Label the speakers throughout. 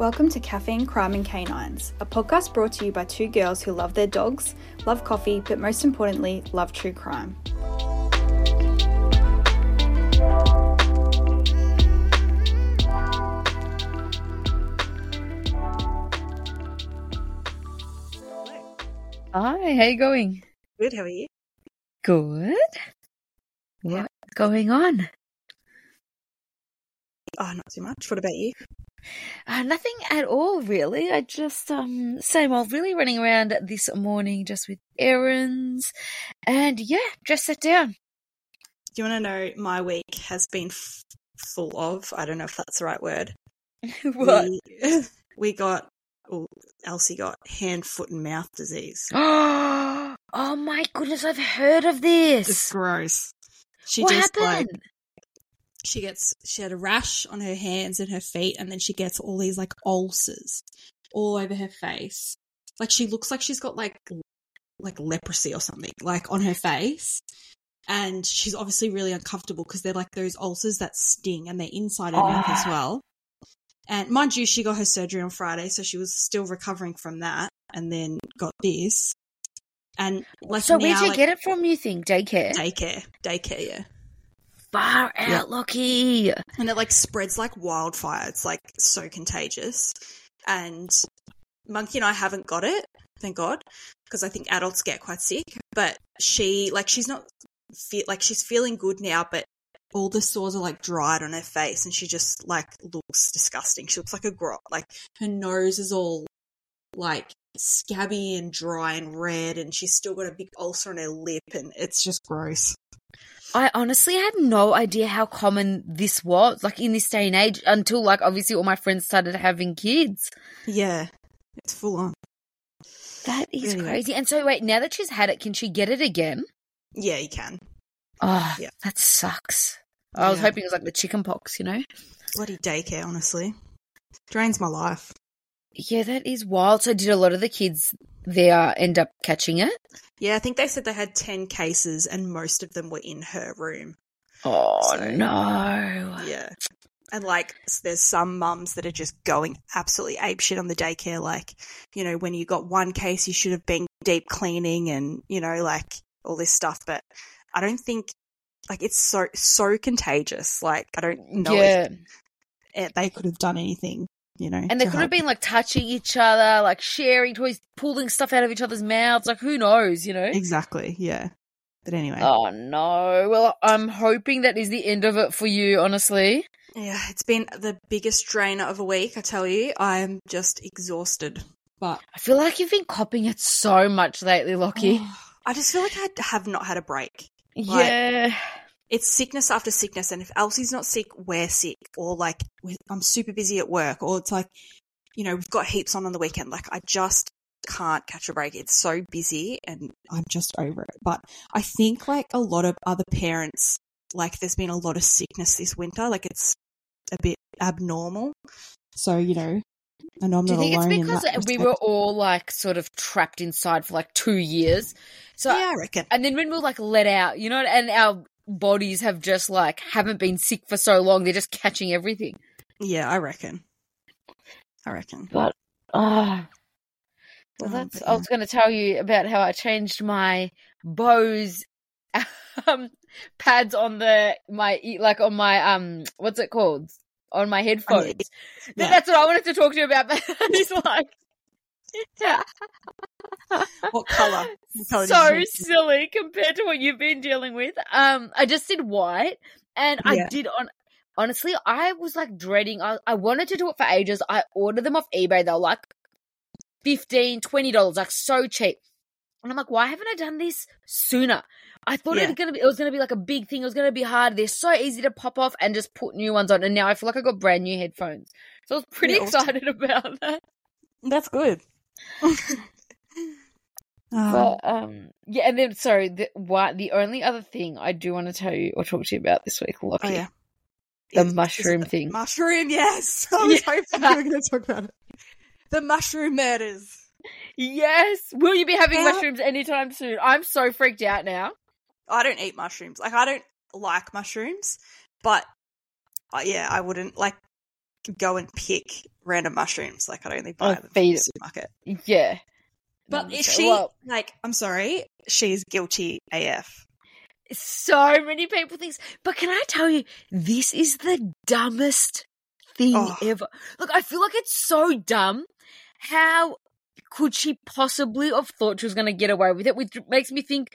Speaker 1: Welcome to Caffeine, Crime and Canines, a podcast brought to you by two girls who love their dogs, love coffee, but most importantly, love true crime.
Speaker 2: Hi, how you going?
Speaker 3: Good, how are you?
Speaker 2: Good. What's going on?
Speaker 3: Oh, not too much. What about you?
Speaker 2: Uh, nothing at all, really. I just, um, same old, really running around this morning just with errands. And yeah, just sat down.
Speaker 3: Do you want to know my week has been f- full of? I don't know if that's the right word.
Speaker 2: what?
Speaker 3: We, we got, well, Elsie got hand, foot, and mouth disease.
Speaker 2: oh my goodness, I've heard of this.
Speaker 3: It's gross. She
Speaker 2: what
Speaker 3: just
Speaker 2: happened?
Speaker 3: like she gets she had a rash on her hands and her feet, and then she gets all these like ulcers all over her face. Like she looks like she's got like like leprosy or something like on her face. And she's obviously really uncomfortable because they're like those ulcers that sting and they're inside her mouth as
Speaker 2: Ah.
Speaker 3: well. And mind you, she got her surgery on Friday, so she was still recovering from that and then got this. And like
Speaker 2: so
Speaker 3: now,
Speaker 2: where'd you
Speaker 3: like,
Speaker 2: get it from, you think? Daycare?
Speaker 3: Daycare. Daycare, yeah.
Speaker 2: Far out,
Speaker 3: Yeah.
Speaker 2: Lockie.
Speaker 3: and it like spreads like wildfire. It's like so contagious. And Monkey and I haven't got it, thank God, because I think adults get quite sick. But she, like, she's not fe- like she's feeling good now, but all the sores are like dried on her face, and she just like looks disgusting. She looks like a grot. Like her nose is all like scabby and dry and red, and she's still got a big ulcer on her lip, and it's just gross.
Speaker 2: I honestly had no idea how common this was, like in this day and age, until like obviously all my friends started having kids.
Speaker 3: Yeah, it's full on.
Speaker 2: That is crazy. And so, wait, now that she's had it, can she get it again?
Speaker 3: Yeah, you can.
Speaker 2: Oh,
Speaker 3: Yeah.
Speaker 2: that sucks. I was hoping it was like the chicken pox, you know?
Speaker 3: bloody daycare, honestly. Drains my life.
Speaker 2: Yeah, that is wild. So, did a lot of the kids there end up catching it?
Speaker 3: Yeah, I think they said they had 10 cases and most of them were in her room.
Speaker 2: Oh,
Speaker 3: So-
Speaker 2: no.
Speaker 3: Yeah. And like, there's some mums that are just going absolutely apeshit on the daycare. Like, you know, when you got one case, you should have been deep cleaning and, you know, like all this stuff. But I don't think, like, it's so, so contagious. Like, I don't know
Speaker 2: yeah.
Speaker 3: if it, they could have done anything, you know.
Speaker 2: And they
Speaker 3: to
Speaker 2: could have been like touching each other, like sharing toys, pulling stuff out of each other's mouths. Like, who knows, you know?
Speaker 3: Exactly, yeah. But anyway.
Speaker 2: Oh no. Well, I'm hoping that is the end of it for you, honestly.
Speaker 3: Yeah, it's been the biggest drain of a week, I tell you. I'm just exhausted. But
Speaker 2: I feel like you've been copying it so much lately, Lockie.
Speaker 3: I just feel like I have not had a break.
Speaker 2: yeah.
Speaker 3: It's sickness after sickness, and if Elsie's not sick, we're sick. Or like, I'm super busy at work, or it's like, you know, we've got heaps on on the weekend. Like, I just can't catch a break. It's so busy, and I'm just over it. But I think, like, a lot of other parents, like, there's been a lot of sickness this winter. Like, it's a bit abnormal. So, you know, I I'm
Speaker 2: Do you think it's because we were all like sort of trapped inside for like two years? So,
Speaker 3: yeah, I reckon.
Speaker 2: and then when we're like let out, you know, and our bodies have just like haven't been sick for so long, they're just catching everything.
Speaker 3: Yeah, I reckon. I reckon.
Speaker 2: But, ah. well,
Speaker 3: Oh,
Speaker 2: that's,
Speaker 3: but
Speaker 2: I was going to tell you about how I changed my Bose um, pads on the, my, e- like on my, um, what's it called? On my headphones. Th-
Speaker 3: yeah.
Speaker 2: That's what I wanted to talk to you about, but it's like,
Speaker 3: What colour? What colour
Speaker 2: so silly compared to what you've been dealing with. Um, I just did white, and I did on. Honestly, I was like dreading. I, I wanted to do it for ages. I ordered them off eBay. They're like 15 dollars, like so cheap. And I'm like, why haven't I done this sooner? I thought it was gonna be it was gonna be like a big thing. It was gonna be hard. They're so easy to pop off and just put new ones on. And now I feel like I got brand new headphones. So I was pretty
Speaker 3: Yeah,
Speaker 2: excited about that.
Speaker 3: That's good. Um,
Speaker 2: But um, yeah, and then sorry, the what the only other thing I do want to tell you or talk to you about this week, Lockie,
Speaker 3: oh yeah,
Speaker 2: the
Speaker 3: Is- is it
Speaker 2: mushroom
Speaker 3: the
Speaker 2: thing.
Speaker 3: Mushroom, yes. I was hoping you were going to talk about it. The mushroom murders.
Speaker 2: yes, will you be having
Speaker 3: How-
Speaker 2: mushrooms anytime soon? I'm so freaked out now.
Speaker 3: I don't eat mushrooms. Like I don't like mushrooms, but uh, yeah, I wouldn't like go and pick random mushrooms. Like I'd only buy
Speaker 2: Oh,
Speaker 3: them from the
Speaker 2: it.
Speaker 3: supermarket.
Speaker 2: Yeah.
Speaker 3: But
Speaker 2: No,
Speaker 3: is she
Speaker 2: well,
Speaker 3: like? I'm sorry, she's guilty AF.
Speaker 2: so many people think, but can I tell you, this is the dumbest thing
Speaker 3: Oh.
Speaker 2: ever. Look, I feel like it's so dumb. How could she possibly have thought she was going to get away with it? Which makes me think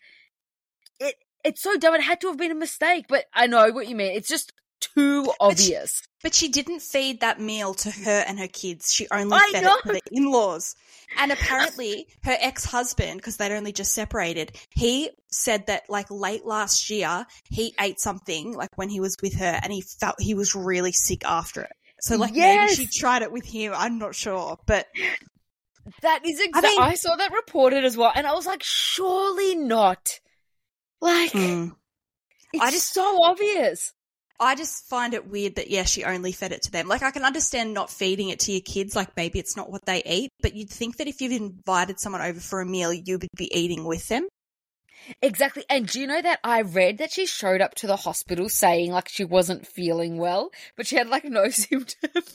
Speaker 2: it. It's so dumb. It had to have been a mistake. But I know what you mean. It's just too
Speaker 3: she-
Speaker 2: obvious.
Speaker 3: But she didn't feed that meal to her and her kids. She only
Speaker 2: I
Speaker 3: fed
Speaker 2: know.
Speaker 3: it to the in-laws. And apparently, her ex-husband, because they'd only just separated, he said that like late last year he ate something like when he was with her, and he felt he was really sick after it. So like
Speaker 2: Yes.
Speaker 3: maybe she tried it with him. I'm not sure, but
Speaker 2: That is exactly. I,
Speaker 3: mean-
Speaker 2: saw that reported as well, and I was like, surely not. Like,
Speaker 3: Hmm.
Speaker 2: it's
Speaker 3: I just-
Speaker 2: so obvious.
Speaker 3: I just find it weird that yeah, she only fed it to them. Like I can understand not feeding it to your kids, like maybe it's not what they eat, but you'd think that if you've invited someone over for a meal, you would be eating with them.
Speaker 2: Exactly. And do you know that I read that she showed up to the hospital saying like she wasn't feeling well, but she had like no symptoms.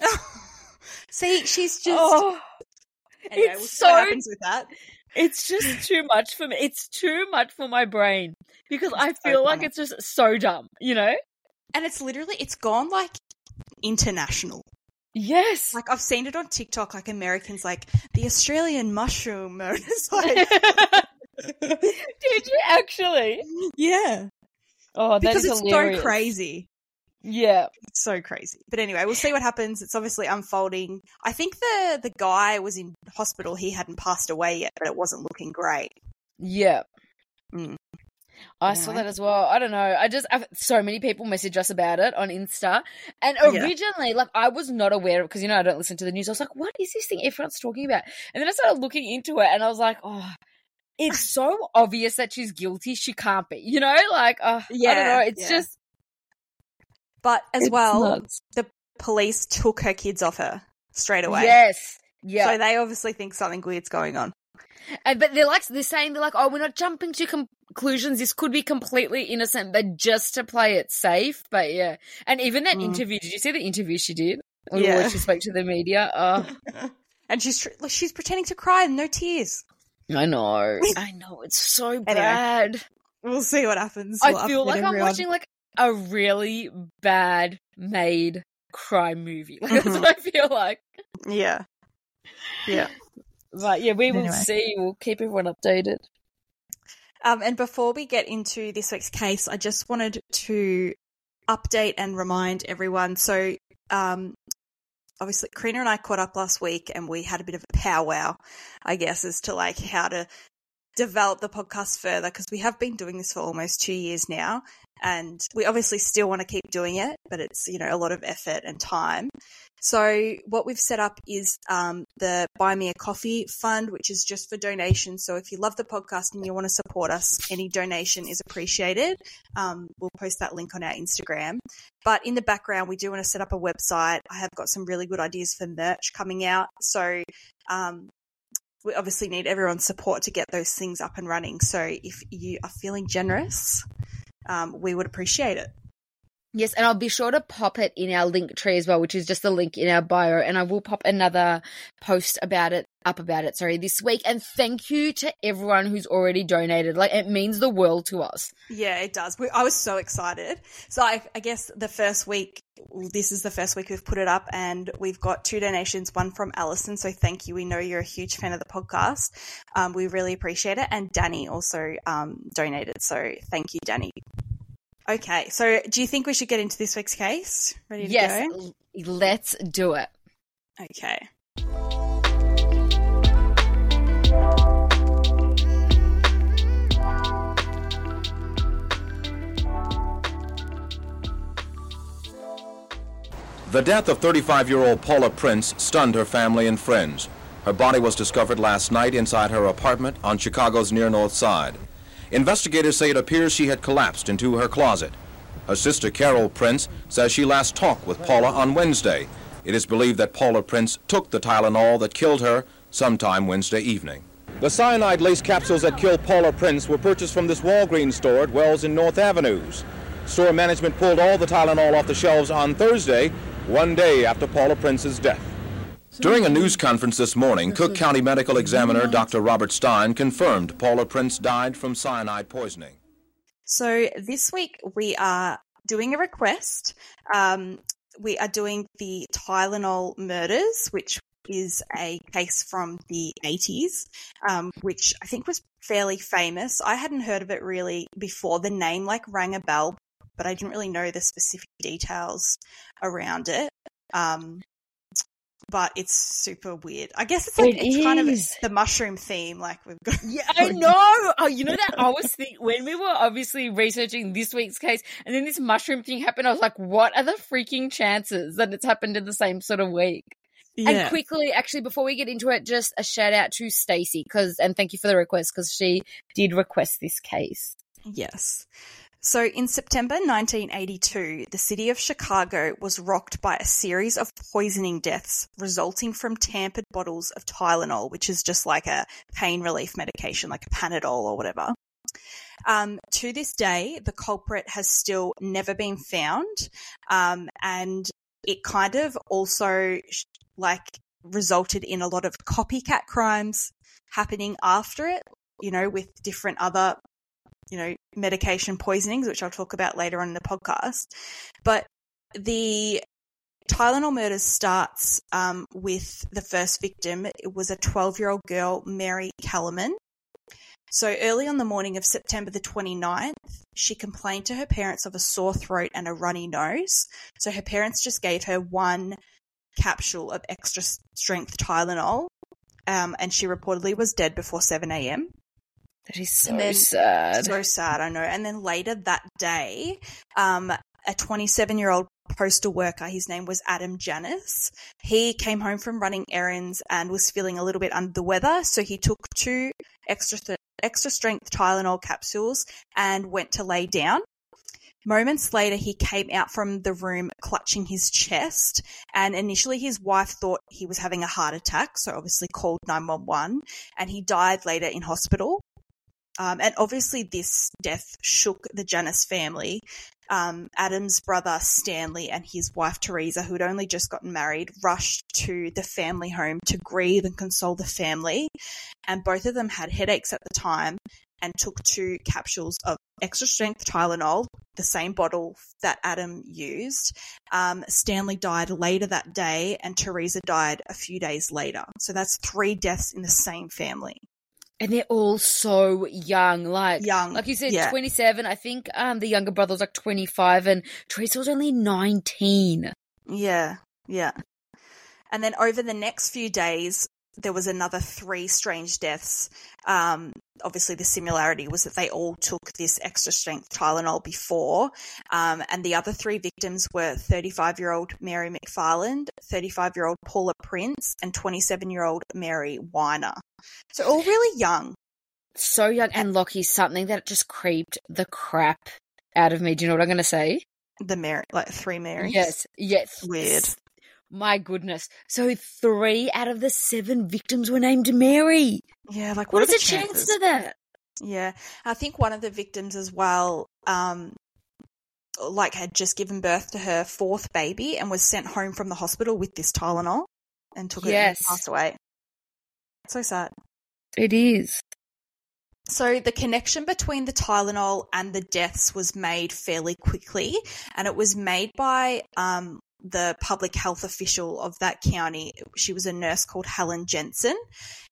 Speaker 3: See, she's just
Speaker 2: oh,
Speaker 3: anyway,
Speaker 2: it's
Speaker 3: we'll see what
Speaker 2: so-
Speaker 3: happens with that.
Speaker 2: it's just too much for me. It's too much for my brain because I
Speaker 3: It's so
Speaker 2: feel like it's just so dumb, you know?
Speaker 3: And it's literally it's gone like international.
Speaker 2: Yes.
Speaker 3: Like I've seen it on TikTok, like Americans like the Australian mushroom. And it's like
Speaker 2: Did you actually?
Speaker 3: Yeah.
Speaker 2: Oh, that
Speaker 3: Because it's
Speaker 2: hilarious.
Speaker 3: so crazy.
Speaker 2: Yeah.
Speaker 3: It's so crazy. But anyway, we'll see what happens. It's obviously unfolding. I think the the guy was in hospital. He hadn't passed away yet, but it wasn't looking great.
Speaker 2: Yeah.
Speaker 3: Mm.
Speaker 2: I saw that as well. I don't know. I just I've, so many people message us about it on Insta, and
Speaker 3: Yeah.
Speaker 2: originally, like I was not aware of because you know I don't listen to the news. I was like, "What is this thing everyone's talking about?" And then I started looking into it, and I was like, "Oh, it's so obvious that she's guilty. She can't be." You know, like uh, I don't know. It's
Speaker 3: yeah.
Speaker 2: just
Speaker 3: But as
Speaker 2: it's
Speaker 3: well,
Speaker 2: nuts.
Speaker 3: police took her kids off her straight away.
Speaker 2: Yes. Yeah.
Speaker 3: So they obviously think something weird's going on.
Speaker 2: And but they're like they're saying they're like, oh, we're not jumping to conclusions. This could be completely innocent, but just to play it safe. But yeah, and even that
Speaker 3: Mm.
Speaker 2: interview. Did you see the interview she did?
Speaker 3: Yeah.
Speaker 2: she spoke to the media. Oh,
Speaker 3: and she's tr- she's pretending to cry and no tears.
Speaker 2: I know. I know. It's so
Speaker 3: Anyway,
Speaker 2: bad.
Speaker 3: We'll see what happens.
Speaker 2: I
Speaker 3: We'll
Speaker 2: feel
Speaker 3: update
Speaker 2: like I'm watching like a really bad made crime movie. Like that's
Speaker 3: Mhm.
Speaker 2: what I feel like.
Speaker 3: Yeah. Yeah.
Speaker 2: But yeah, we will
Speaker 3: Anyway.
Speaker 2: see. We'll keep everyone updated.
Speaker 3: Um, and before we get into this week's case, I just wanted to update and remind everyone. So, um, obviously, Karina and I caught up last week and we had a bit of a powwow, I guess, as to like how to develop the podcast further because we have been doing this for almost two years now. And we obviously still want to keep doing it, but it's, you know, a lot of effort and time. So what we've set up is um, the Buy Me a Coffee Fund, which is just for donations. So if you love the podcast and you want to support us, any donation is appreciated. Um, we'll post that link on our Instagram. But in the background, we do want to set up a website. I have got some really good ideas for merch coming out. So um, we obviously need everyone's support to get those things up and running. So if you are feeling generous, um, we would appreciate it.
Speaker 2: Yes, and I'll be sure to pop it in our link tree as well, which is just the link in our bio. And I will pop another post about it, up about it, sorry, this week. And thank you to everyone who's already donated. Like, it means the world to us.
Speaker 3: Yeah, it does. We, I was so excited. So I, I guess the first week, this is the first week we've put it up, and we've got two donations. One from Alison, so thank you. We know you're a huge fan of the podcast. Um, we really appreciate it. And Danny also um, donated, so thank you, Danny. Okay, so do you think we should get into this week's case? Ready to
Speaker 2: Yes,
Speaker 3: go?
Speaker 2: l- let's do it.
Speaker 3: Okay.
Speaker 4: The death of 35 year old Paula Prince stunned her family and friends. Her body was discovered last night inside her apartment on Chicago's near north side. Investigators say it appears she had collapsed into her closet. Her sister Carol Prince says she last talked with Paula on Wednesday. It is believed that Paula Prince took the Tylenol that killed her sometime Wednesday evening. The cyanide lace capsules that killed Paula Prince were purchased from this Walgreens store at Wells and North Avenues. Store management pulled all the Tylenol off the shelves on Thursday, one day after Paula Prince's death. During a news conference this morning, Cook County Medical Examiner Dr. Robert Stein confirmed Paula Prince died from cyanide poisoning.
Speaker 3: So this week we are doing a request. Um, we are doing the Tylenol murders, which is a case from the 80s, um, which I think was fairly famous. I hadn't heard of it really before. The name like rang a bell, but I didn't really know the specific details around it. Um, but it's super weird. I guess it's like
Speaker 2: It
Speaker 3: it's kind of the mushroom theme. Like we've got.
Speaker 2: Yeah, I know. Oh, you know that I was thinking when we were obviously researching this week's case, and then this mushroom thing happened. I was like, "What are the freaking chances that it's happened in the same sort of week?" And quickly, actually, before we get into it, just a shout out to Stacey because, and thank you for the request because she did request this case.
Speaker 3: Yes. So in September 1982, the city of Chicago was rocked by a series of poisoning deaths resulting from tampered bottles of Tylenol, which is just like a pain relief medication, like a Panadol or whatever. Um, to this day, the culprit has still never been found, um, and it kind of also like resulted in a lot of copycat crimes happening after it. You know, with different other you know, medication poisonings, which I'll talk about later on in the podcast. But the Tylenol murders starts um, with the first victim. It was a 12 year old girl, Mary Kellerman. So early on the morning of September the 29th, she complained to her parents of a sore throat and a runny nose. So her parents just gave her one capsule of extra strength Tylenol, um, and she reportedly was dead before 7 a.m.
Speaker 2: That is so
Speaker 3: then-
Speaker 2: sad.
Speaker 3: So sad, I know. And then later that day, um, a 27 year old postal worker, his name was Adam Janus, he came home from running errands and was feeling a little bit under the weather. So he took two extra, th- extra strength Tylenol capsules and went to lay down. Moments later, he came out from the room clutching his chest, and initially his wife thought he was having a heart attack, so obviously called 911, and he died later in hospital. Um, and obviously, this death shook the Janus family. Um, Adam's brother Stanley and his wife Teresa, who had only just gotten married, rushed to the family home to grieve and console the family. And both of them had headaches at the time and took two capsules of extra strength Tylenol, the same bottle that Adam used. Um, Stanley died later that day, and Teresa died a few days later. So that's three deaths in the same family.
Speaker 2: And they're all so young, like
Speaker 3: Young,
Speaker 2: like you said,
Speaker 3: yeah.
Speaker 2: twenty seven. I think um the younger brother was like twenty five, and Teresa was only nineteen.
Speaker 3: Yeah, yeah. And then over the next few days, there was another three strange deaths. Um, obviously, the similarity was that they all took this extra strength Tylenol before. Um, and the other three victims were 35 year old Mary McFarland, 35 year old Paula Prince, and 27 year old Mary Reiner. So all really young.
Speaker 2: So young, and Lockie, something that just creeped the crap out of me. Do you know what I'm going to say?
Speaker 3: The Mary, like three Marys.
Speaker 2: Yes, yes.
Speaker 3: Weird.
Speaker 2: My goodness. So three out of the seven victims were named Mary.
Speaker 3: Yeah, like
Speaker 2: What
Speaker 3: what,
Speaker 2: is the
Speaker 3: the
Speaker 2: chance of that?
Speaker 3: Yeah, I think one of the victims as well, um, like had just given birth to her fourth baby and was sent home from the hospital with this Tylenol and took it and passed away. So sad.
Speaker 2: It is.
Speaker 3: So the connection between the Tylenol and the deaths was made fairly quickly, and it was made by um, the public health official of that county. She was a nurse called Helen Jensen,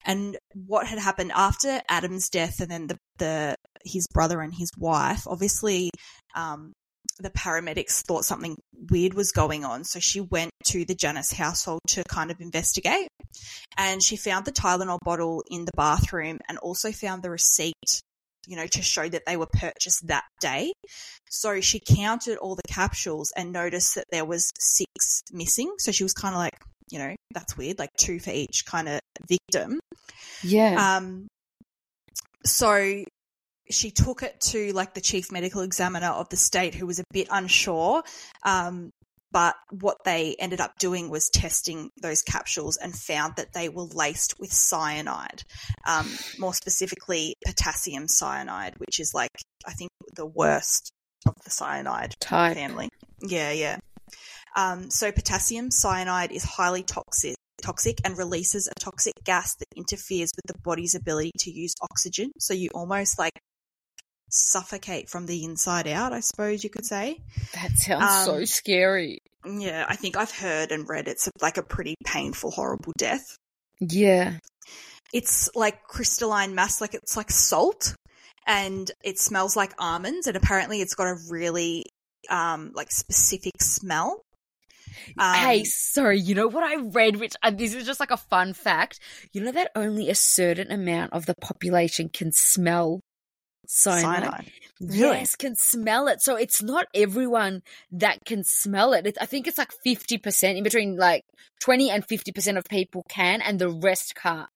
Speaker 3: and what had happened after Adam's death, and then the, the his brother and his wife, obviously. Um, the paramedics thought something weird was going on, so she went to the Janus household to kind of investigate and she found the Tylenol bottle in the bathroom and also found the receipt, you know, to show that they were purchased that day. So she counted all the capsules and noticed that there was six missing. So she was kind of like, you know, that's weird, like two for each kind of victim.
Speaker 2: Yeah.
Speaker 3: Um, so she took it to like the chief medical examiner of the state, who was a bit unsure. Um, but what they ended up doing was testing those capsules and found that they were laced with cyanide, um, more specifically potassium cyanide, which is like I think the worst of the cyanide
Speaker 2: Type.
Speaker 3: family. Yeah, yeah. Um, so potassium cyanide is highly toxic toxic and releases a toxic gas that interferes with the body's ability to use oxygen. So you almost like suffocate from the inside out, I suppose you could say.
Speaker 2: That sounds so
Speaker 3: Um,
Speaker 2: scary.
Speaker 3: Yeah, I think I've heard and read it's like a pretty painful, horrible death.
Speaker 2: Yeah.
Speaker 3: It's like crystalline mass, like it's like salt, and it smells like almonds, and apparently it's got a really um like specific smell. Um,
Speaker 2: hey, sorry, you know what I read, which uh, this is just like a fun fact. You know that only a certain amount of the population can smell cyanide?
Speaker 3: cyanide. Really?
Speaker 2: Yes, can smell it. So it's not everyone that can smell it. It- I think it's like 50%, in between like 20 and 50% of people can, and the rest can't.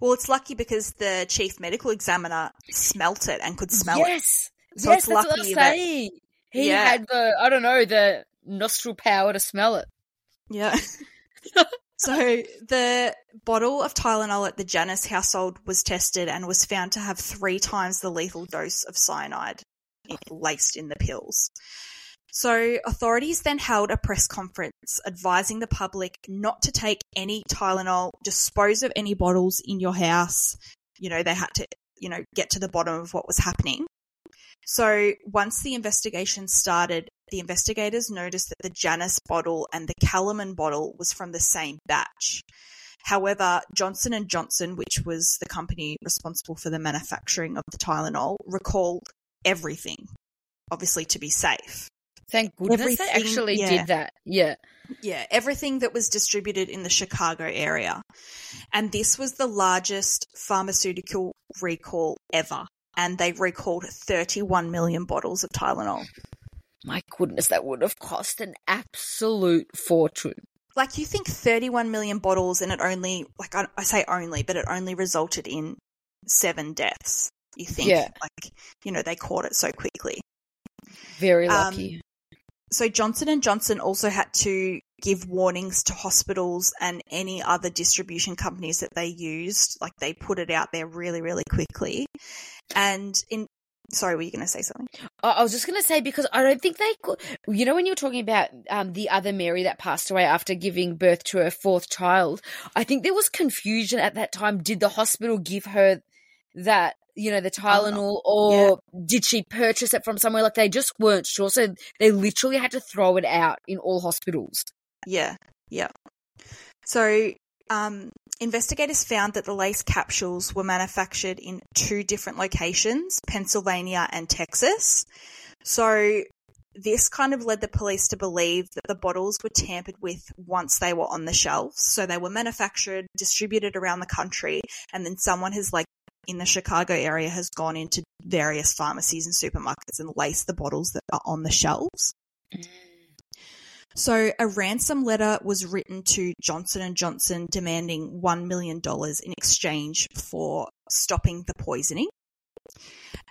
Speaker 3: Well, it's lucky because the chief medical examiner smelt it and could smell it.
Speaker 2: yes.
Speaker 3: So
Speaker 2: yes,
Speaker 3: it's
Speaker 2: that's what
Speaker 3: lucky
Speaker 2: was
Speaker 3: that-
Speaker 2: saying. He
Speaker 3: Yeah.
Speaker 2: had the, I don't know, the nostril power to smell it.
Speaker 3: Yeah. so the bottle of Tylenol at the Janus household was tested and was found to have three times the lethal dose of cyanide laced in the pills. So authorities then held a press conference advising the public not to take any Tylenol, dispose of any bottles in your house. You know, they had to, you know, get to the bottom of what was happening. So once the investigation started, the investigators noticed that the Janus bottle and the Kellerman bottle was from the same batch. However, Johnson and Johnson, which was the company responsible for the manufacturing of the Tylenol, recalled everything, obviously to be safe.
Speaker 2: Thank goodness they actually
Speaker 3: yeah.
Speaker 2: did that. Yeah.
Speaker 3: Yeah, everything that was distributed in the Chicago area. And this was the largest pharmaceutical recall ever. And they recalled 31 million bottles of Tylenol.
Speaker 2: My goodness, that would have cost an absolute fortune.
Speaker 3: like you think 31 million bottles and it only like I, I say only but it only resulted in seven deaths you think
Speaker 2: Yeah.
Speaker 3: like you know they caught it so quickly
Speaker 2: Very
Speaker 3: Um,
Speaker 2: lucky.
Speaker 3: so johnson and johnson also had to give warnings to hospitals and any other distribution companies that they used like they put it out there really really quickly and in sorry were you going to say something
Speaker 2: I was just going to say because I don't think they could. You know, when you were talking about um, the other Mary that passed away after giving birth to her fourth child, I think there was confusion at that time. Did the hospital give her that, you know, the Tylenol or did she purchase it from somewhere? Like they just weren't sure. So they literally had to throw it out in all hospitals.
Speaker 3: Yeah, yeah. So, um, investigators found that the lace capsules were manufactured in two different locations, Pennsylvania and Texas. So, this kind of led the police to believe that the bottles were tampered with once they were on the shelves. So, they were manufactured, distributed around the country, and then someone has, like, in the Chicago area has gone into various pharmacies and supermarkets and laced the bottles that are on the shelves. So a ransom letter was written to Johnson and Johnson demanding $1 million in exchange for stopping the poisoning.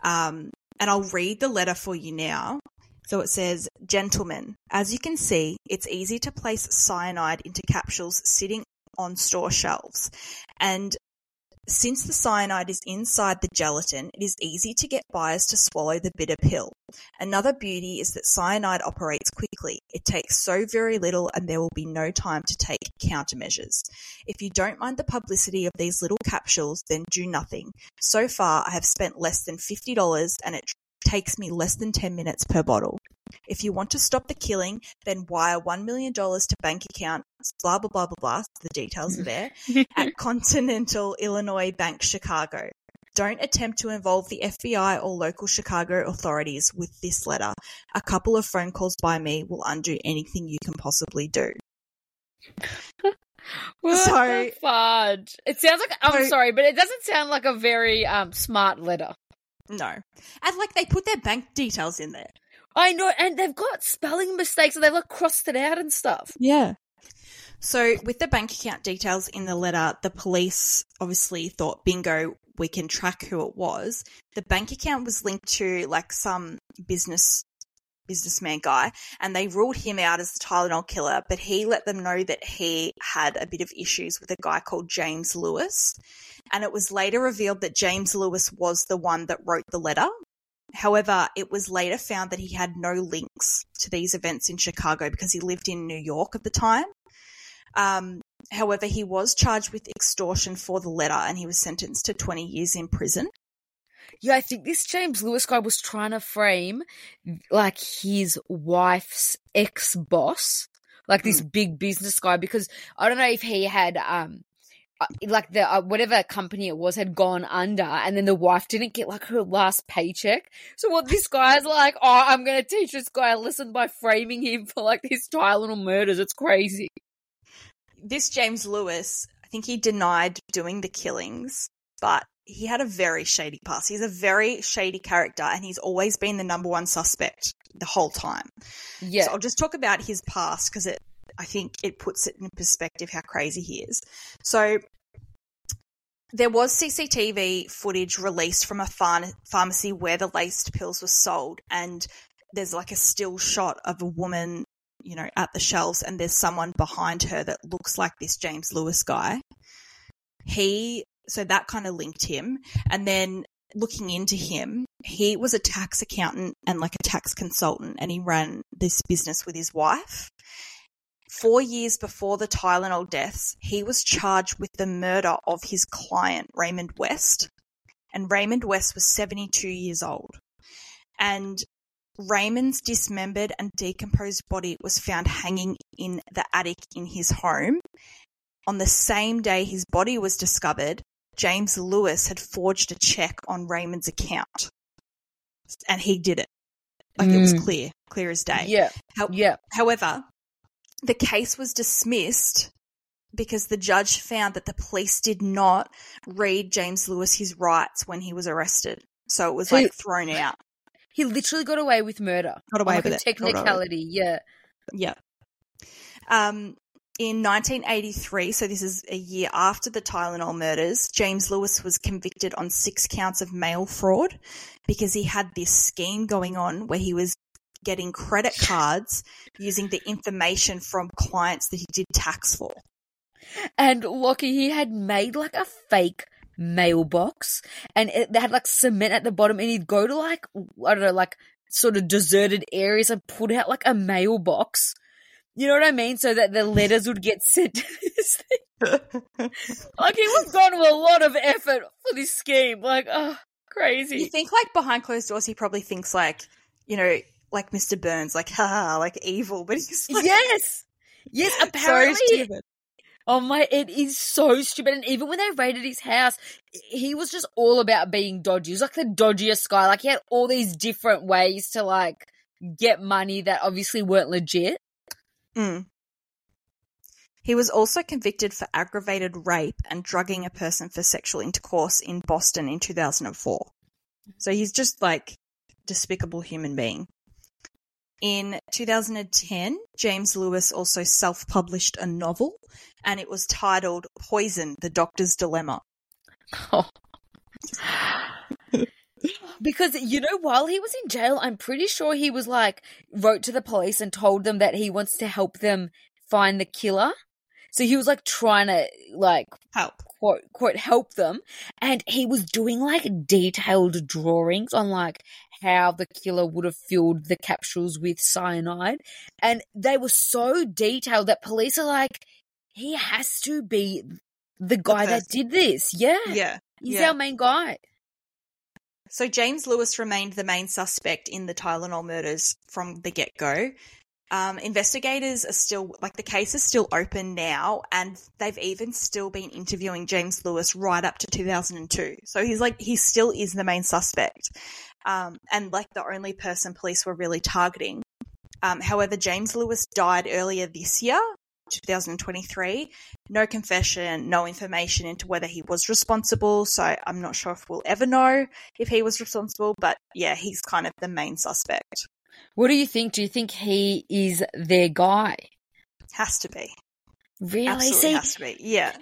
Speaker 3: Um, and I'll read the letter for you now. So it says, Gentlemen, as you can see, it's easy to place cyanide into capsules sitting on store shelves. And since the cyanide is inside the gelatin, it is easy to get buyers to swallow the bitter pill. Another beauty is that cyanide operates quickly. It takes so very little and there will be no time to take countermeasures. If you don't mind the publicity of these little capsules, then do nothing. So far, I have spent less than $50 and it takes me less than 10 minutes per bottle. If you want to stop the killing, then wire $1 million to bank account, blah, blah, blah, blah, blah. The details are there at Continental Illinois Bank, Chicago. Don't attempt to involve the FBI or local Chicago authorities with this letter. A couple of phone calls by me will undo anything you can possibly do.
Speaker 2: What
Speaker 3: So-
Speaker 2: the fudge? It sounds like I'm
Speaker 3: So-
Speaker 2: sorry, but it doesn't sound like a very um smart letter.
Speaker 3: No. And like they put their bank details in there.
Speaker 2: I know, and they've got spelling mistakes, and they've like crossed it out and stuff.
Speaker 3: Yeah. So, with the bank account details in the letter, the police obviously thought, bingo, we can track who it was. The bank account was linked to like some business businessman guy, and they ruled him out as the Tylenol killer. But he let them know that he had a bit of issues with a guy called James Lewis, and it was later revealed that James Lewis was the one that wrote the letter. However, it was later found that he had no links to these events in Chicago because he lived in New York at the time. Um, however, he was charged with extortion for the letter and he was sentenced to 20 years in prison.
Speaker 2: Yeah, I think this James Lewis guy was trying to frame like his wife's ex boss, like this big business guy, because I don't know if he had um like the uh, whatever company it was had gone under, and then the wife didn't get like her last paycheck. So what this guy's like, oh, I'm gonna teach this guy a lesson by framing him for like these Tylenol murders. It's crazy.
Speaker 3: This James Lewis, I think he denied doing the killings, but he had a very shady past. He's a very shady character and he's always been the number one suspect the whole time.
Speaker 2: Yeah,
Speaker 3: So I'll just talk about his past because it, I think it puts it in perspective how crazy he is. So there was CCTV footage released from a pharm- pharmacy where the laced pills were sold, and there's like a still shot of a woman, you know, at the shelves, and there's someone behind her that looks like this James Lewis guy. He, so that kind of linked him, and then looking into him, he was a tax accountant and like a tax consultant, and he ran this business with his wife. Four years before the Tylenol deaths, he was charged with the murder of his client, Raymond West. And Raymond West was 72 years old. And Raymond's dismembered and decomposed body was found hanging in the attic in his home. On the same day his body was discovered, James Lewis had forged a check on Raymond's account. And he did it. Like it was
Speaker 2: Mm.
Speaker 3: clear, clear as day.
Speaker 2: yeah,
Speaker 3: How-
Speaker 2: yeah.
Speaker 3: However, the case was dismissed because the judge found that the police did not read James Lewis his rights when he was arrested. So it was
Speaker 2: So-
Speaker 3: like thrown out.
Speaker 2: He literally got away with murder.
Speaker 3: Got away
Speaker 2: like
Speaker 3: with
Speaker 2: a
Speaker 3: it. Got away it.
Speaker 2: technicality. Yeah.
Speaker 3: Yeah. Um, in 1983, so this is a year after the Tylenol murders, James Lewis was convicted on six counts of mail fraud because he had this scheme going on where he was getting credit cards using the information from clients that he did tax for.
Speaker 2: And Lockie, he had made like a fake mailbox and it, they had like cement at the bottom and he'd go to like, I don't know, like sort of deserted areas and put out like a mailbox. You know what I mean? So that the letters would get sent to this thing. Like he was gone with a lot of effort for this scheme. Like, oh, crazy.
Speaker 3: You think like behind closed doors, he probably thinks like, you know, like Mr. Burns, like, ha, like evil, but he's like,
Speaker 2: Yes. Yes,
Speaker 3: so
Speaker 2: apparently.
Speaker 3: stupid.
Speaker 2: Oh my, it is so stupid. And even when they raided his house, he was just all about being dodgy. He was like the dodgiest guy. Like he had all these different ways to like get money that obviously weren't legit.
Speaker 3: Mm. He was also convicted for aggravated rape and drugging a person for sexual intercourse in Boston in 2004. So he's just like despicable human being. In 2010, James Lewis also self-published a novel and it was titled Poison: The Doctor's Dilemma.
Speaker 2: because you know, while he was in jail, I'm pretty sure he was like wrote to the police and told them that he wants to help them find the killer. So he was like trying to like
Speaker 3: Help.
Speaker 2: quote quote help them and he was doing like detailed drawings on like how the killer would have filled the capsules with cyanide and they were so detailed that police are like he has to be the guy that did this yeah
Speaker 3: Yeah.
Speaker 2: he's
Speaker 3: yeah.
Speaker 2: our main guy
Speaker 3: So James Lewis remained the main suspect in the Tylenol murders from the get go. Um, investigators are still like the case is still open now, and they've even still been interviewing James Lewis right up to 2002. So he's like he still is the main suspect, um, and like the only person police were really targeting. Um, however, James Lewis died earlier this year, 2023. No confession, no information into whether he was responsible. So I'm not sure if we'll ever know if he was responsible, but yeah, he's kind of the main suspect.
Speaker 2: what do you think do you think he is their guy
Speaker 3: Has to be.
Speaker 2: really
Speaker 3: Absolutely
Speaker 2: see
Speaker 3: has to be. Yeah.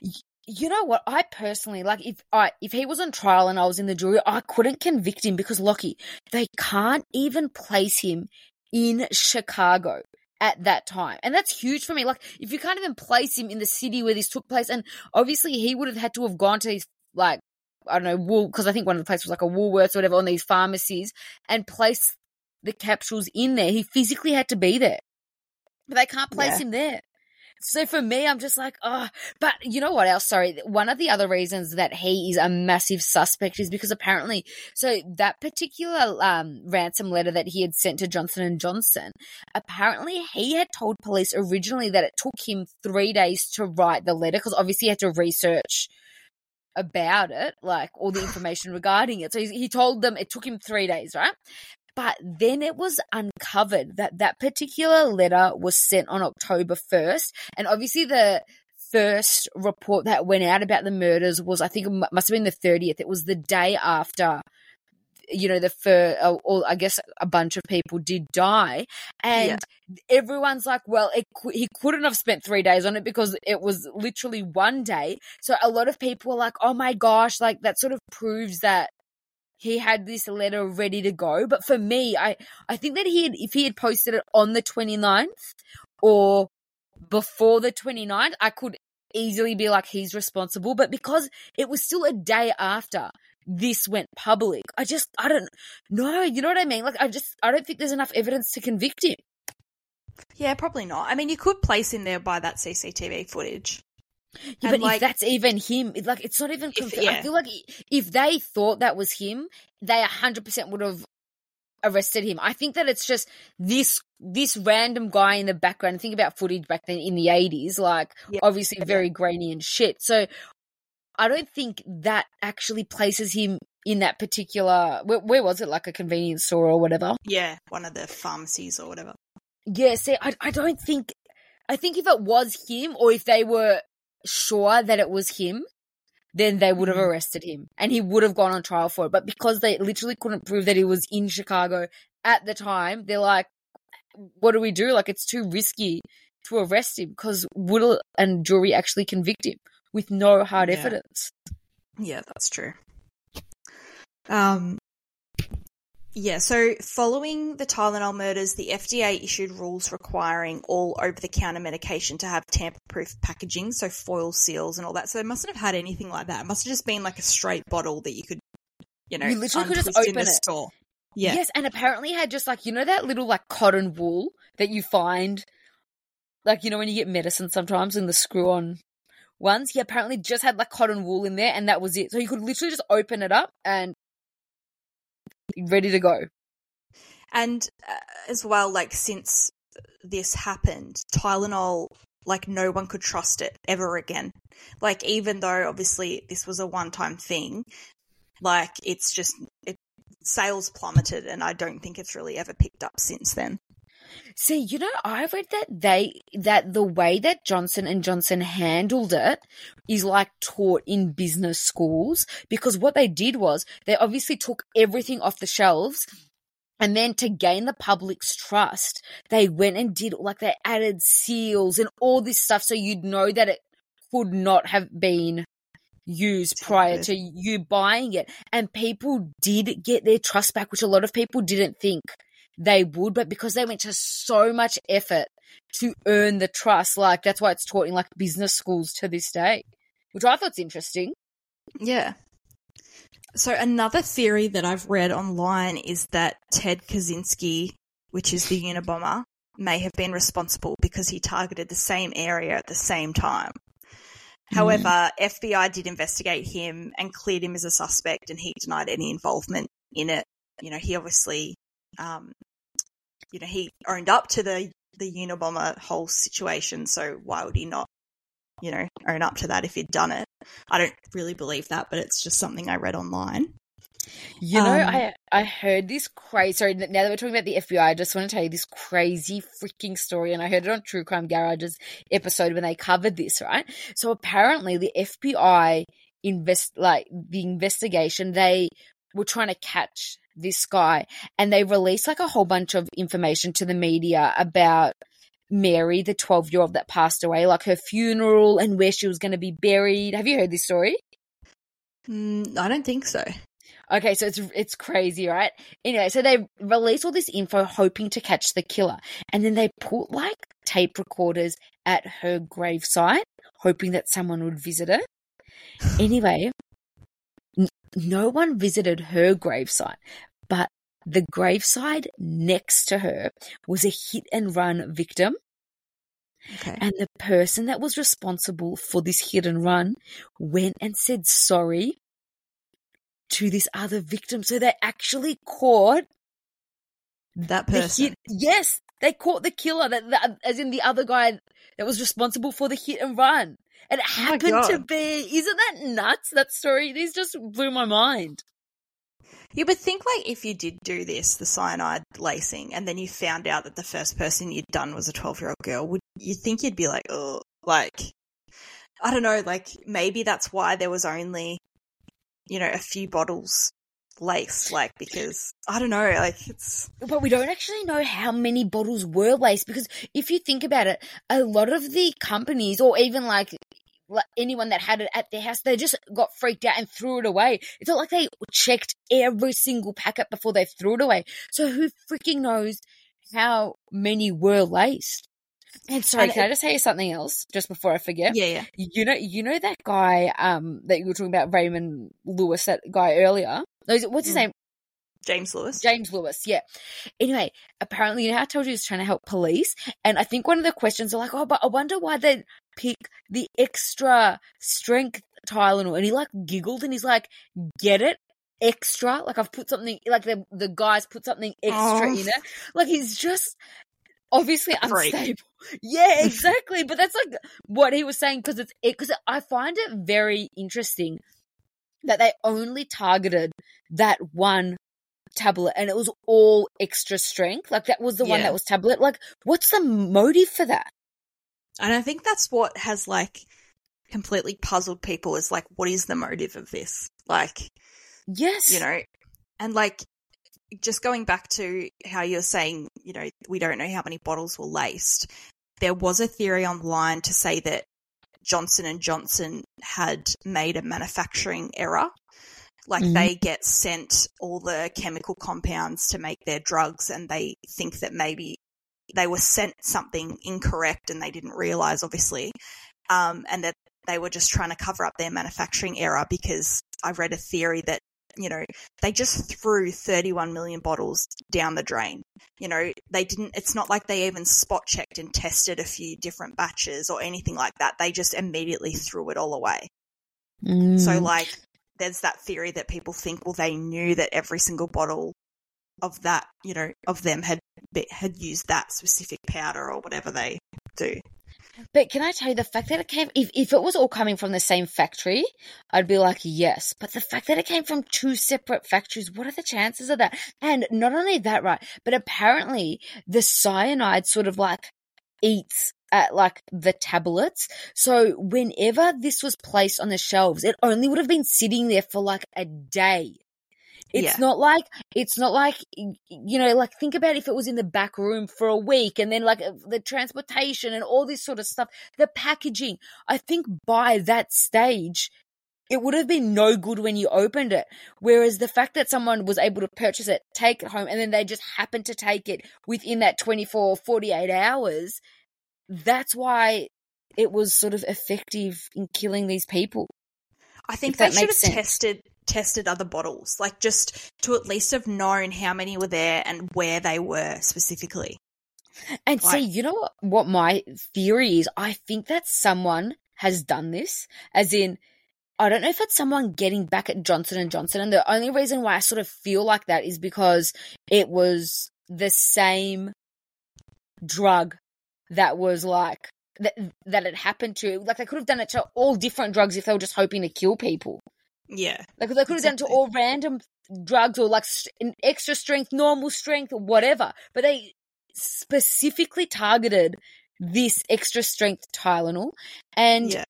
Speaker 2: You know what? I personally like if I if he was on trial and I was in the jury, I couldn't convict him because Lockie, they can't even place him in Chicago at that time. And that's huge for me. Like if you can't even place him in the city where this took place, and obviously he would have had to have gone to these like I don't know, wool because I think one of the places was like a Woolworths or whatever on these pharmacies and place the capsules in there. He physically had to be there. But they can't place
Speaker 3: Yeah.
Speaker 2: him there. So for me, I'm just like, oh, but you know what else? Sorry. One of the other reasons that he is a massive suspect is because apparently, so that particular um, ransom letter that he had sent to Johnson and Johnson, apparently he had told police originally that it took him three days to write the letter because obviously he had to research about it, like all the information regarding it. So he, he told them it took him three days, right? But then it was uncovered that that particular letter was sent on October 1st. And obviously, the first report that went out about the murders was, I think it must have been the 30th. It was the day after, you know, the first, or uh, I guess a bunch of people did die. And yeah. everyone's like, well, it, he couldn't have spent three days on it because it was literally one day. So a lot of people were like, oh my gosh, like that sort of proves that he had this letter ready to go. But for me, I, I think that he had, if he had posted it on the 29th or before the 29th, I could easily be like, he's responsible. But because it was still a day after this went public, I just, I don't know. You know what I mean? Like, I just, I don't think there's enough evidence to convict him.
Speaker 3: Yeah, probably not. I mean, you could place him there by that CCTV footage.
Speaker 2: Yeah, but like, if that's even him, like it's not even. If, yeah. I feel like if they thought that was him, they hundred percent would have arrested him. I think that it's just this this random guy in the background. Think about footage back then in the eighties, like yeah. obviously very grainy and shit. So I don't think that actually places him in that particular. Where, where was it? Like a convenience store or whatever.
Speaker 3: Yeah, one of the pharmacies or whatever.
Speaker 2: Yeah, see, I I don't think. I think if it was him, or if they were sure that it was him, then they would have mm-hmm. arrested him and he would have gone on trial for it. But because they literally couldn't prove that he was in Chicago at the time, they're like, what do we do? Like, it's too risky to arrest him because would and jury actually convict him with no hard yeah. evidence?
Speaker 3: Yeah, that's true. Um, yeah, so following the Tylenol murders, the FDA issued rules requiring all over the counter medication to have tamper proof packaging, so foil seals and all that. So they mustn't have had anything like that. It must have just been like a straight bottle that you could, you know, you literally could just open it. Store.
Speaker 2: Yeah. Yes, and apparently had just like, you know, that little like cotton wool that you find, like, you know, when you get medicine sometimes in the screw on ones. He apparently just had like cotton wool in there and that was it. So you could literally just open it up and ready to go.
Speaker 3: And uh, as well, like since this happened, Tylenol, like no one could trust it ever again. Like even though obviously this was a one-time thing, like it's just it sales plummeted, and I don't think it's really ever picked up since then.
Speaker 2: See, you know, I read that they that the way that Johnson and Johnson handled it is like taught in business schools because what they did was they obviously took everything off the shelves and then to gain the public's trust, they went and did like they added seals and all this stuff so you'd know that it could not have been used prior to you buying it. And people did get their trust back, which a lot of people didn't think they would, but because they went to so much effort to earn the trust, like that's why it's taught in like business schools to this day, which I thought's interesting.
Speaker 3: Yeah. So another theory that I've read online is that Ted Kaczynski, which is the Unabomber, may have been responsible because he targeted the same area at the same time. However, mm. FBI did investigate him and cleared him as a suspect, and he denied any involvement in it. You know, he obviously um, you know, he owned up to the the Unabomber whole situation, so why would he not, you know, own up to that if he'd done it? I don't really believe that, but it's just something I read online.
Speaker 2: You know, um, I I heard this crazy. Sorry, now that we're talking about the FBI, I just want to tell you this crazy freaking story, and I heard it on True Crime Garage's episode when they covered this. Right, so apparently the FBI invest like the investigation they were trying to catch this guy and they released like a whole bunch of information to the media about Mary, the 12 year old that passed away, like her funeral and where she was going to be buried. Have you heard this story?
Speaker 3: Mm, I don't think so.
Speaker 2: Okay, so it's it's crazy, right? Anyway, so they release all this info hoping to catch the killer, and then they put like tape recorders at her gravesite, hoping that someone would visit it. Anyway, no one visited her gravesite, but the graveside next to her was a hit and run victim.
Speaker 3: Okay.
Speaker 2: And the person that was responsible for this hit and run went and said sorry to this other victim. So they actually caught
Speaker 3: that person.
Speaker 2: hit. Yes, they caught the killer, that, that as in the other guy that was responsible for the hit and run. And it
Speaker 3: Oh
Speaker 2: happened to be, isn't that nuts? That story, this just blew my mind.
Speaker 3: You would think, like, if you did do this, the cyanide lacing, and then you found out that the first person you'd done was a 12 year old girl, would you think you'd be like, oh, like, I don't know, like, maybe that's why there was only, you know, a few bottles laced, like, because, I don't know, like, it's,
Speaker 2: But we don't actually know how many bottles were laced because if you think about it, a lot of the companies or even like, anyone that had it at their house, they just got freaked out and threw it away. It's not like they checked every single packet before they threw it away. So who freaking knows how many were laced? And sorry,
Speaker 3: And
Speaker 2: can
Speaker 3: it-
Speaker 2: I just say something else just before I forget?
Speaker 3: yeah, yeah.
Speaker 2: You know, you know that guy um that you were talking about, Raymond Lewis, that guy earlier. What's his
Speaker 3: Mm.
Speaker 2: name?
Speaker 3: James Lewis.
Speaker 2: James Lewis, yeah. Anyway, apparently, you know, how I told you he was trying to help police, and I think one of the questions are like, "Oh, but I wonder why they pick the extra strength Tylenol," and he like giggled and he's like, "Get it." Extra, like I've put something, like the the guys put something extra
Speaker 3: Oh.
Speaker 2: in it. Like he's just obviously
Speaker 3: Freak.
Speaker 2: unstable. Yeah, exactly. but that's like what he was saying because it's because I find it very interesting that they only targeted that one tablet and it was all extra strength. Like that was the one that was tablet. Like, what's the motive for that?
Speaker 3: And I think that's what has, like, completely puzzled people is, like, what is the motive of this? Like,
Speaker 2: Yes.
Speaker 3: you know and like just going back to how you're saying you know we don't know how many bottles were laced there was a theory online to say that johnson and johnson had made a manufacturing error like
Speaker 2: Mhm.
Speaker 3: they get sent all the chemical compounds to make their drugs and they think that maybe they were sent something incorrect and they didn't realize obviously um, and that they were just trying to cover up their manufacturing error because I read a theory that you know they just threw 31 million bottles down the drain. You know they didn't. It's not like they even spot checked and tested a few different batches or anything like that. They just immediately threw it all away. So
Speaker 2: Mm.
Speaker 3: like there's that theory that people think well they knew that every single bottle of that you know of them had had used that specific powder or whatever they do.
Speaker 2: But can I tell you the fact that it came, if, if it was all coming from the same factory, I'd be like, yes. But the fact that it came from two separate factories, what are the chances of that? And not only that, right, but apparently the cyanide sort of like eats at like the tablets. So whenever this was placed on the shelves, it only would have been sitting there for like a day. It's
Speaker 3: Yeah.
Speaker 2: not like it's not like you know, like think about if it was in the back room for a week and then like the transportation and all this sort of stuff, the packaging. I think by that stage, it would have been no good when you opened it. Whereas the fact that someone was able to purchase it, take it home, and then they just happened to take it within that 24, 48 hours, that's why it was sort of effective in killing these people.
Speaker 3: I think they
Speaker 2: that
Speaker 3: should have
Speaker 2: sense.
Speaker 3: tested tested other bottles, like just to at least have known how many were there and where they were specifically.
Speaker 2: And see, you know what, what my theory is? I think that someone has done this, as in, I don't know if it's someone getting back at Johnson and Johnson, and the only reason why I sort of feel like that is because it was the same drug that was like that that it happened to. Like they could have done it to all different drugs if they were just hoping to kill people.
Speaker 3: Yeah,
Speaker 2: Like they could have done to all random drugs or like st- extra strength, normal strength, or whatever. But they specifically targeted this extra strength Tylenol, and
Speaker 3: yeah,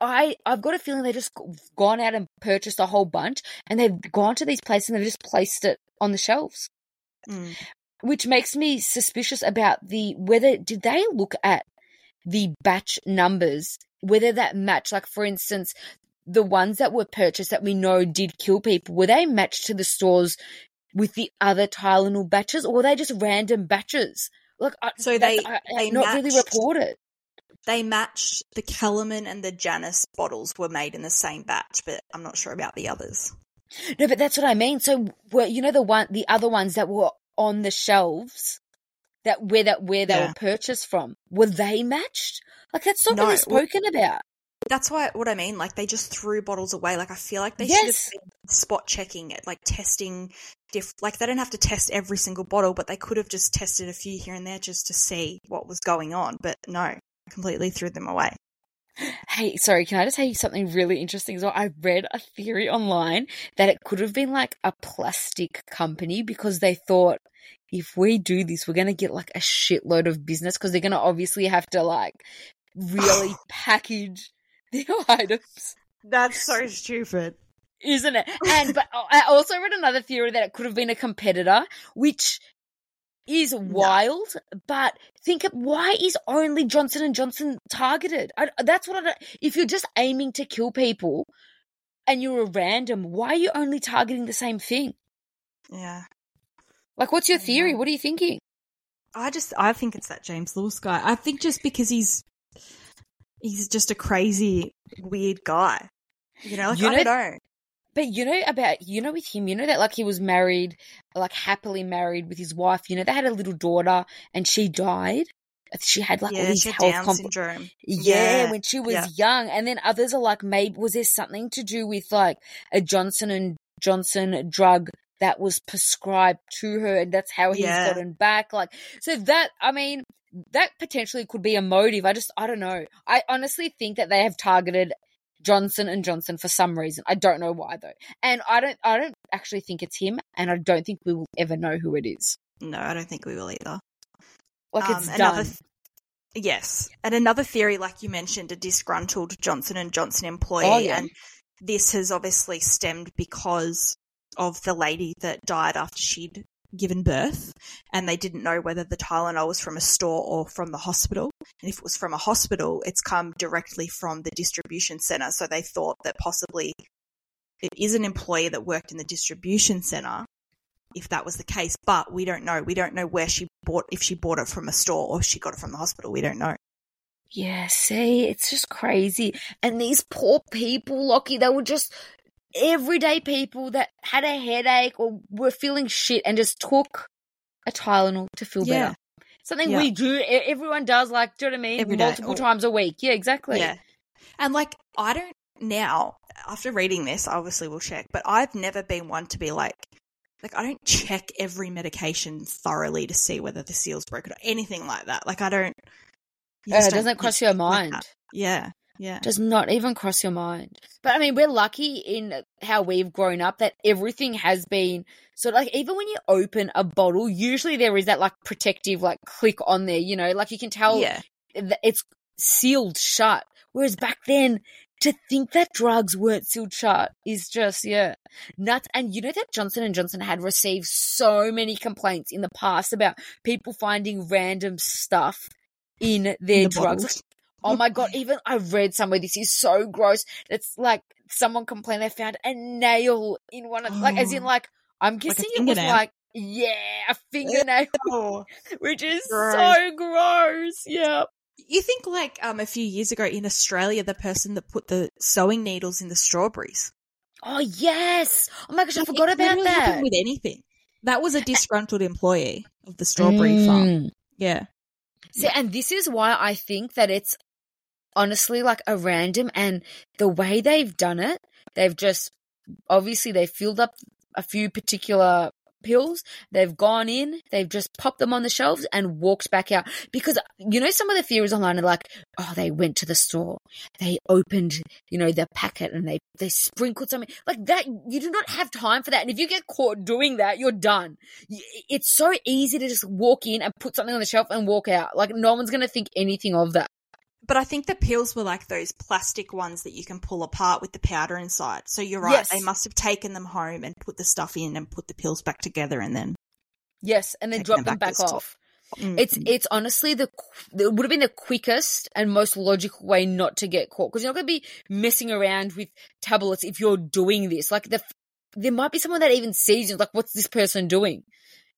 Speaker 2: I I've got a feeling they just gone out and purchased a whole bunch, and they've gone to these places and they've just placed it on the shelves,
Speaker 3: Mm.
Speaker 2: which makes me suspicious about the whether did they look at the batch numbers whether that match like for instance the ones that were purchased that we know did kill people were they matched to the stores with the other Tylenol batches or were they just random batches like
Speaker 3: So they-
Speaker 2: I,
Speaker 3: they
Speaker 2: not really reported
Speaker 3: they matched the Kellerman and the Janus bottles were made in the same batch, but I'm not sure about the others.
Speaker 2: No, but that's what I mean. So, were you know the one, the other ones that were on the shelves that where that where they
Speaker 3: Yeah.
Speaker 2: were purchased from were they matched? Like that's not
Speaker 3: No,
Speaker 2: really spoken about.
Speaker 3: That's why what I mean. Like they just threw bottles away. Like I feel like they
Speaker 2: Yes.
Speaker 3: should have been spot checking it, like testing. Diff- like they don't have to test every single bottle, but they could have just tested a few here and there just to see what was going on. But no, completely threw them away.
Speaker 2: Hey, sorry, can I just tell you something really interesting? So I read a theory online that it could have been like a plastic company because they thought if we do this, we're going to get like a shitload of business because they're going to obviously have to like really package their items.
Speaker 3: That's so stupid.
Speaker 2: Isn't it? And but oh, I also read another theory that it could have been a competitor, which is wild. But think of why is only Johnson and Johnson targeted? I, that's what I. If you're just aiming to kill people, and you're a random, why are you only targeting the same thing?
Speaker 3: Yeah.
Speaker 2: Like, what's your theory? What are you thinking?
Speaker 3: I just I think it's that James Lewis guy. I think just because he's he's just a crazy weird guy. You know, like
Speaker 2: You
Speaker 3: I
Speaker 2: know-
Speaker 3: don't know.
Speaker 2: But you know about you know with him, you know that like he was married, like happily married with his wife. You know they had a little daughter, and she died. She had like all these health
Speaker 3: Down
Speaker 2: compl-
Speaker 3: syndrome.
Speaker 2: Yeah,
Speaker 3: Yeah,
Speaker 2: when she was
Speaker 3: yeah.
Speaker 2: young. And then others are like, maybe was there something to do with like a Johnson and Johnson drug that was prescribed to her, and that's how he's
Speaker 3: Yeah.
Speaker 2: gotten back? Like, so that I mean, that potentially could be a motive. I just I don't know. I honestly think that they have targeted Johnson and Johnson for some reason. I don't know why though, and I don't I don't actually think it's him, and I don't think we will ever know who it is.
Speaker 3: No, I don't think we will either.
Speaker 2: Like
Speaker 3: Um,
Speaker 2: it's
Speaker 3: another
Speaker 2: done.
Speaker 3: th- yes, and another theory, like you mentioned, a disgruntled Johnson and Johnson employee,
Speaker 2: Oh, yeah.
Speaker 3: and this has obviously stemmed because of the lady that died after she'd given birth, and they didn't know whether the Tylenol was from a store or from the hospital. And if it was from a hospital, it's come directly from the distribution center, so they thought that possibly it is an employee that worked in the distribution center if that was the case, but we don't know. We don't know where she bought, if she bought it from a store or if she got it from the hospital. We don't know.
Speaker 2: Yeah, see, it's just crazy. And these poor people, Lockie, they were just everyday people that had a headache or were feeling shit and just took a Tylenol to feel
Speaker 3: Yeah.
Speaker 2: better. Something
Speaker 3: Yeah.
Speaker 2: we do, everyone does, like, do you know what I mean?
Speaker 3: Every.
Speaker 2: Multiple
Speaker 3: Or-
Speaker 2: times a week. Yeah, exactly.
Speaker 3: Yeah. And like, I don't now, after reading this, I obviously will check, but I've never been one to be like, like, I don't check every medication thoroughly to see whether the seal's broken or anything like that. Like, I don't.
Speaker 2: Uh, it doesn't cross your mind.
Speaker 3: that. yeah. Yeah.
Speaker 2: Does not even cross your mind. But I mean, we're lucky in how we've grown up that everything has been so like even when you open a bottle, usually there is that like protective like click on there, you know, like you can tell
Speaker 3: yeah.
Speaker 2: it's sealed shut. Whereas back then, to think that drugs weren't sealed shut is just yeah nuts. And you know that Johnson and Johnson had received so many complaints in the past about people finding random stuff in their
Speaker 3: The
Speaker 2: drugs. Oh my god! Even I read somewhere this is so gross. It's like someone complained they found a nail in one of like as in
Speaker 3: Oh.
Speaker 2: like I'm guessing it was like yeah a fingernail,
Speaker 3: Oh.
Speaker 2: which is
Speaker 3: Gross.
Speaker 2: so gross. Yeah.
Speaker 3: You think like um a few years ago in Australia, the person that put the sewing needles in the strawberries.
Speaker 2: Oh yes! Oh my gosh, I forgot about that.
Speaker 3: With anything, that was a disgruntled employee of the strawberry farm.
Speaker 2: Mm.
Speaker 3: Yeah,
Speaker 2: See, and this is why I think that it's honestly like a random and the way they've done it, they've just obviously they filled up a few particular pills, they've gone in, they've just popped them on the shelves and walked back out. Because you know some of the theories online are like, oh, they went to the store, they opened, you know, the packet and they they sprinkled something like that. You do not have time for that. And if you get caught doing that, you're done. It's so easy to just walk in and put something on the shelf and walk out. Like no one's gonna think anything of that.
Speaker 3: But I think the pills were like those plastic ones that you can pull apart with the powder inside. So you're right;
Speaker 2: Yes.
Speaker 3: they must have taken them home and put the stuff in and put the pills back together, and then
Speaker 2: Yes, and then drop
Speaker 3: them back
Speaker 2: back
Speaker 3: to the store.
Speaker 2: off.
Speaker 3: Mm.
Speaker 2: It's it's honestly the it would have been the quickest and most logical way not to get caught because you're not going to be messing around with tablets if you're doing this. Like the there might be someone that even sees you like what's this person doing?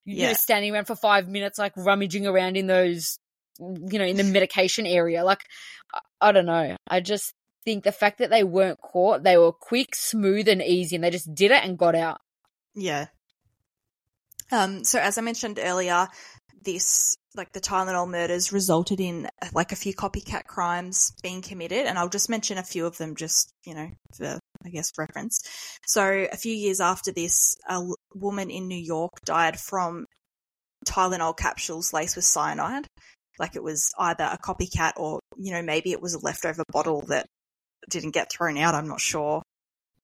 Speaker 2: You know,
Speaker 3: Yeah.
Speaker 2: standing around for five minutes like rummaging around in those you know in the medication area. Like I, don't know. I just think the fact that they weren't caught, they were quick, smooth, and easy, and they just did it and got out.
Speaker 3: Yeah. Um, so as I mentioned earlier, this, like the Tylenol murders, resulted in like a few copycat crimes being committed, and I'll just mention a few of them, just you know, for I guess reference. So a few years after this, a woman in New York died from Tylenol capsules laced with cyanide. Like it was either a copycat or you know maybe it was a leftover bottle that didn't get thrown out. I'm not sure.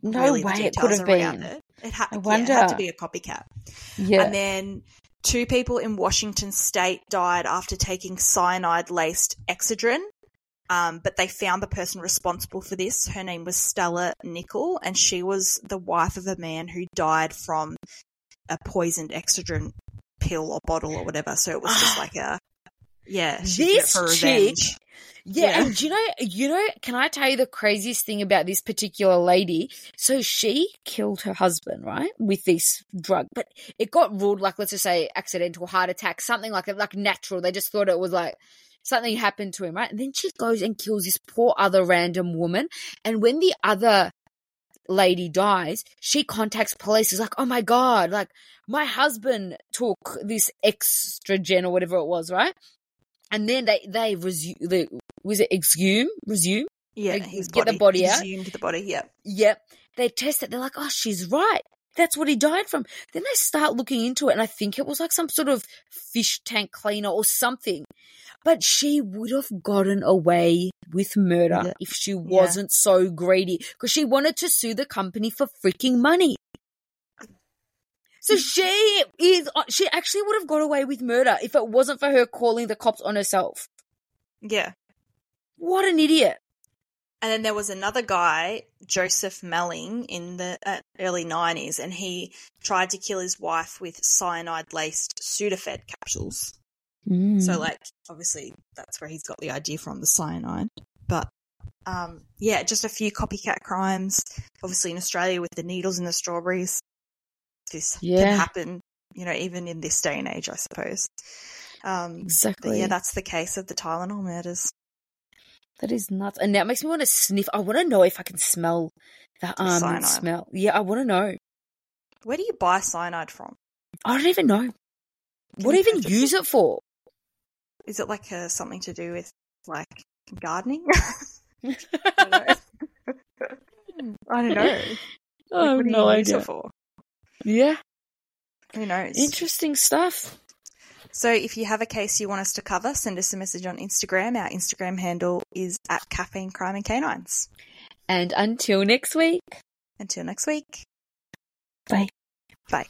Speaker 2: No
Speaker 3: really
Speaker 2: way it could have been.
Speaker 3: It. It, ha-
Speaker 2: I
Speaker 3: yeah, it had to be a copycat.
Speaker 2: Yeah.
Speaker 3: And then two people in Washington state died after taking cyanide laced Excedrin. Um, but they found the person responsible for this. Her name was Stella Nickell, and she was the wife of a man who died from a poisoned Excedrin pill or bottle or whatever. So it was just like a, yeah, she did it
Speaker 2: This chick- Yeah,
Speaker 3: Yeah.
Speaker 2: and do you know, you know, can I tell you the craziest thing about this particular lady? So she killed her husband, right, with this drug, but it got ruled like, let's just say, accidental heart attack, something like that, like natural. They just thought it was like something happened to him, right? And then she goes and kills this poor other random woman, and when the other lady dies, she contacts police. Is like, oh my god, like my husband took this extra gen or whatever it was, right? And then they they resume the was it exhume resume
Speaker 3: Yeah,
Speaker 2: Like,
Speaker 3: his
Speaker 2: get the
Speaker 3: body,
Speaker 2: body out?
Speaker 3: exhumed the body. Yeah,
Speaker 2: Yep. They test it. They're like, oh, she's right. That's what he died from. Then they start looking into it, and I think it was like some sort of fish tank cleaner or something. But she would have gotten away with murder
Speaker 3: Yeah.
Speaker 2: if she wasn't so greedy because she wanted to sue the company for freaking money. So she is, she actually would have got away with murder if it wasn't for her calling the cops on herself.
Speaker 3: yeah.
Speaker 2: What an idiot.
Speaker 3: And then there was another guy, Joseph Meling, in the uh, early 90s, and he tried to kill his wife with cyanide laced Sudafed capsules.
Speaker 2: Mm.
Speaker 3: So, like, obviously, that's where he's got the idea from the cyanide. But, um, yeah, just a few copycat crimes. Obviously, in Australia, with the needles in the strawberries, this
Speaker 2: Yeah.
Speaker 3: can happen, you know, even in this day and age, I suppose. Um,
Speaker 2: exactly.
Speaker 3: yeah, that's the case of the Tylenol murders.
Speaker 2: That is nuts. And now it makes me want to sniff. I want to know if I can smell that almond
Speaker 3: cyanide.
Speaker 2: smell. Yeah, I want to know.
Speaker 3: Where do you buy cyanide from?
Speaker 2: I don't even know.
Speaker 3: Can
Speaker 2: what do
Speaker 3: you
Speaker 2: even use it for?
Speaker 3: Is it like uh, something to do with like gardening? I don't know. I don't know. Like,
Speaker 2: I
Speaker 3: what do
Speaker 2: no
Speaker 3: you use
Speaker 2: idea. Yeah,
Speaker 3: Who knows?
Speaker 2: interesting stuff.
Speaker 3: So if you have a case you want us to cover, send us a message on Instagram. Our Instagram handle is at caffeine crime and canines.
Speaker 2: And until next week.
Speaker 3: Until next week.
Speaker 2: Bye.
Speaker 3: Bye.